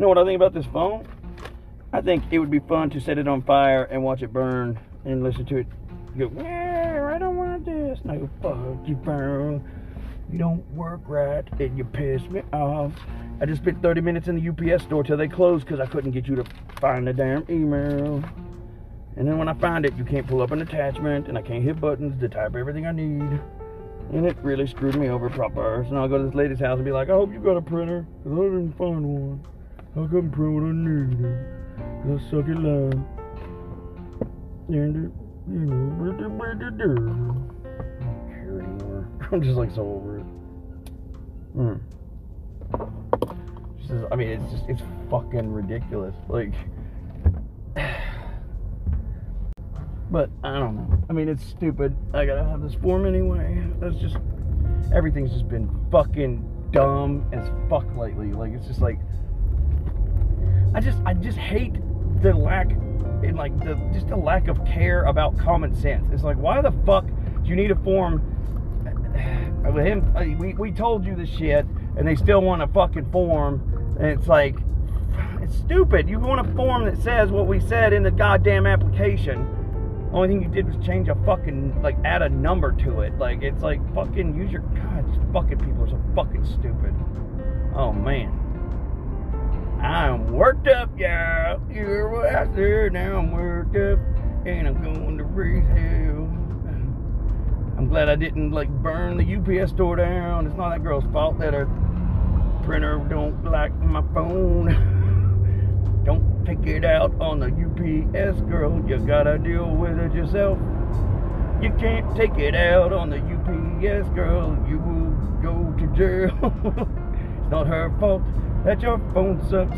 You know what I think about this phone? I think it would be fun to set it on fire and watch it burn and listen to it go, yeah, I don't want this. Go, fuck you, phone. You don't work right and you piss me off. I just spent 30 minutes in the UPS store till they closed because I couldn't get you to find the damn email. And then when I find it, you can't pull up an attachment and I can't hit buttons to type everything I need. And it really screwed me over proper. So now I'll go to this lady's house and be like, I hope you got a printer because I didn't find one. I couldn't print what I needed. I suck it loud. And, you know, I don't care anymore. I'm just like so over it. Hmm. Says, I mean, it's just, it's fucking ridiculous. Like, but I don't know. I mean, it's stupid. I gotta have this form anyway. That's just, everything's just been fucking dumb as fuck lately. Like, it's just like, I just, I just hate the lack, in like the, just the lack of care about common sense. It's like, why the fuck do you need a form? With him, uh, we, we told you this shit, and they still want a fucking form, and it's like, it's stupid. You want a form that says what we said in the goddamn application. Only thing you did was change a fucking like add a number to it. Like it's like fucking use your God. Fucking people are so fucking stupid. Oh man. Worked up, y'all. You're what I said. Now I'm worked up, and I'm going to raise hell. I'm glad I didn't like burn the UPS store down. It's not that girl's fault that her printer don't like my phone. don't take it out on the UPS girl. You gotta deal with it yourself. You can't take it out on the UPS girl. You will go to jail. it's not her fault that your phone sucks.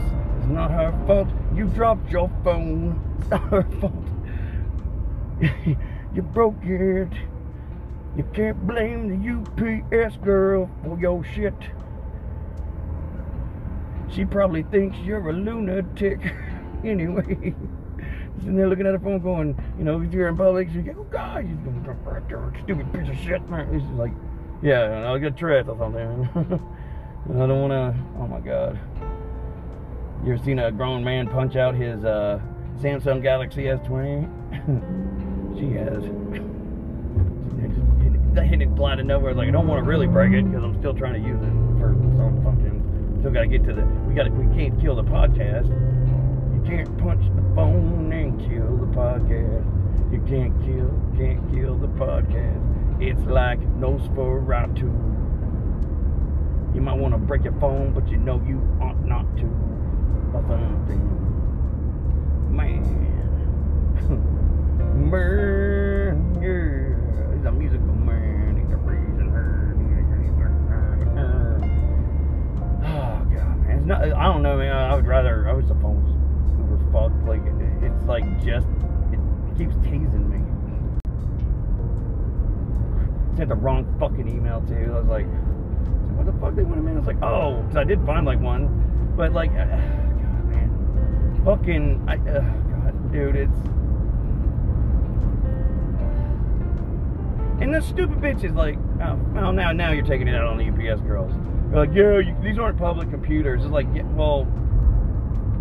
Not her fault you dropped your phone. It's not her fault. you broke it. You can't blame the UPS girl for your shit. She probably thinks you're a lunatic anyway. And they're looking at her phone going, you know, if you're in public, you go, oh God, you stupid piece of shit, man. It's like, yeah, I'll get Tourette's or something. I don't want to, oh my God. You ever seen a grown man punch out his uh, Samsung Galaxy S20? she has. They hit it of nowhere. Like I don't want to really break it because I'm still trying to use it for some function. Still got to get to the. We got. We can't kill the podcast. You can't punch the phone and kill the podcast. You can't kill. Can't kill the podcast. It's like Nosferatu. You might want to break your phone, but you know you ought not to. Something. Man. Man. Yeah. He's a musical man. He's a her. Oh, God, man. It's not, I don't know, man. I would rather, I was the phone's super fucked. Like, it's like just, it keeps teasing me. Sent the wrong fucking email, too. I was like, what the fuck they want a man? I was like, oh, because I did find like one, but like, uh, fucking, I, uh, God, dude, it's. And the stupid bitch is like, oh, well, now, now you're taking it out on the UPS girls. They're like, yeah, you, these aren't public computers. It's like, yeah, well,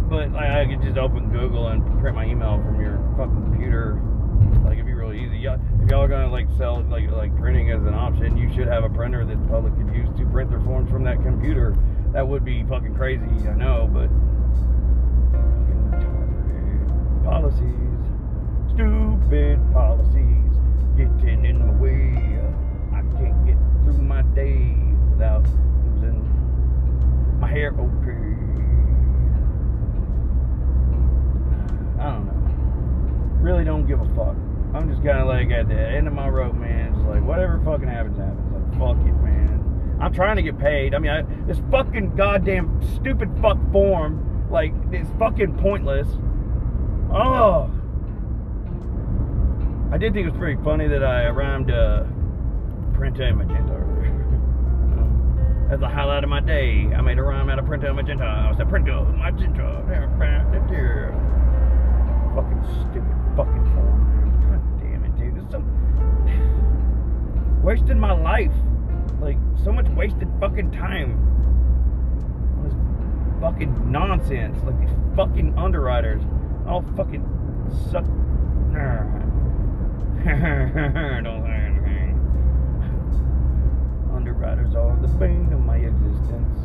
but like, I could just open Google and print my email from your fucking computer. Like, it'd be really easy. Y'all, if y'all are gonna like sell like like printing as an option, you should have a printer that the public could use to print their forms from that computer. That would be fucking crazy, I know, but policies, stupid policies, getting in my way. I can't get through my day without losing my hair. Okay, I don't know. Really don't give a fuck. I'm just kind of like at the end of my rope, man. It's like whatever fucking happens, happens. Like fuck it, man. I'm trying to get paid. I mean, I, this fucking goddamn stupid fuck form, like it's fucking pointless. Oh, I did think it was pretty funny that I rhymed uh, Printa and Magenta earlier. Um, That's the highlight of my day. I made a rhyme out of Printa and Magenta. I said Printa, Magenta. Fucking stupid fucking form. God damn it, dude. It's so wasted my life. Like so much wasted fucking time. this fucking nonsense. Like these fucking underwriters. All fucking suck. Don't say anything. Underwriters are the bane of my existence.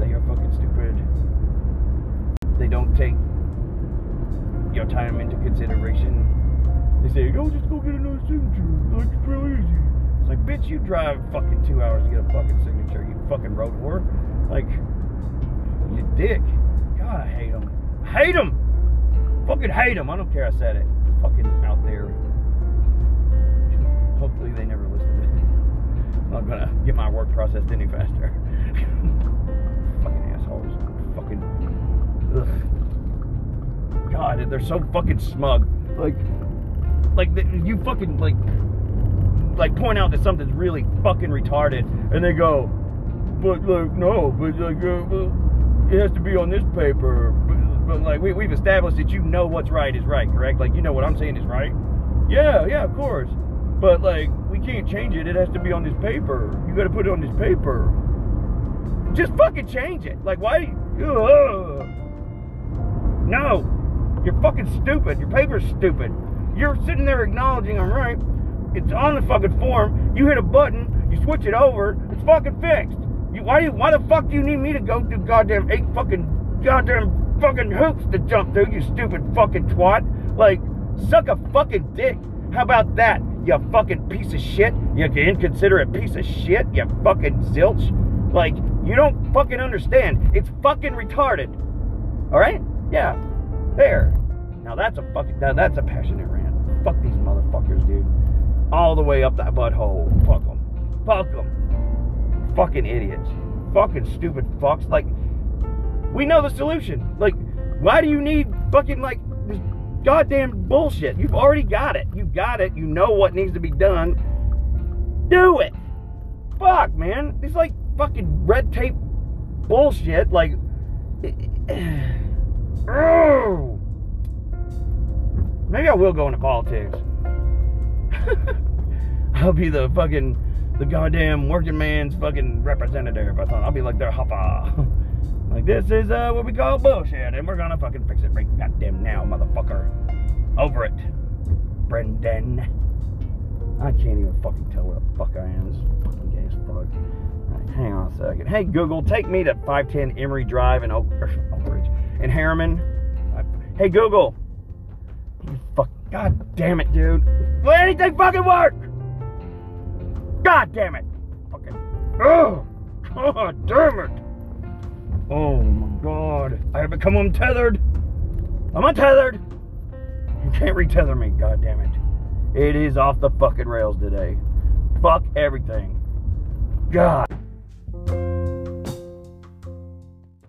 They are fucking stupid. They don't take your time into consideration. They say, oh, just go get another signature. Like, it's real easy. It's like, bitch, you drive fucking two hours to get a fucking signature, you fucking road whore. Like, you dick. God, I hate them. Hate them! Fucking hate them. I don't care I said it. Fucking out there. Hopefully they never listen to it. I'm not gonna get my work processed any faster. fucking assholes. Fucking. Ugh. God, they're so fucking smug. Like, like the, you fucking like, like point out that something's really fucking retarded, and they go, but like no, but like uh, it has to be on this paper. But, but like we, we've established that you know what's right is right, correct? Like you know what I'm saying is right. Yeah, yeah, of course. But like we can't change it. It has to be on this paper. You got to put it on this paper. Just fucking change it. Like why? Ugh. No. You're fucking stupid. Your paper's stupid. You're sitting there acknowledging I'm right. It's on the fucking form. You hit a button. You switch it over. It's fucking fixed. You, why, do you, why the fuck do you need me to go through goddamn eight fucking goddamn fucking hoops to jump through? You stupid fucking twat. Like, suck a fucking dick. How about that? You fucking piece of shit. You inconsiderate piece of shit. You fucking zilch. Like, you don't fucking understand. It's fucking retarded. All right? Yeah. There. Now that's a fucking now that's a passionate rant. Fuck these motherfuckers, dude. All the way up that butthole. Fuck them. Fuck them. Fucking idiots. Fucking stupid fucks. Like, we know the solution. Like, why do you need fucking like this goddamn bullshit? You've already got it. You've got it. You know what needs to be done. Do it. Fuck, man. It's like fucking red tape bullshit. Like. Oh. Maybe I will go into politics. I'll be the fucking the goddamn working man's fucking representative. I thought I'll be like their Hoffa. like this is uh, what we call bullshit, and we're gonna fucking fix it right goddamn now, motherfucker. Over it, Brendan. I can't even fucking tell where the fuck I am. This is fucking gay as fuck. Right, hang on a second. Hey Google, take me to 510 Emory Drive in Oak, Oak Ridge in Harriman. Hey Google. Fuck. God damn it, dude. Will anything fucking work? God damn it. Fucking. Oh. God damn it. Oh my god. I have become untethered. I'm untethered. You can't retether me, god damn it. It is off the fucking rails today. Fuck everything. God.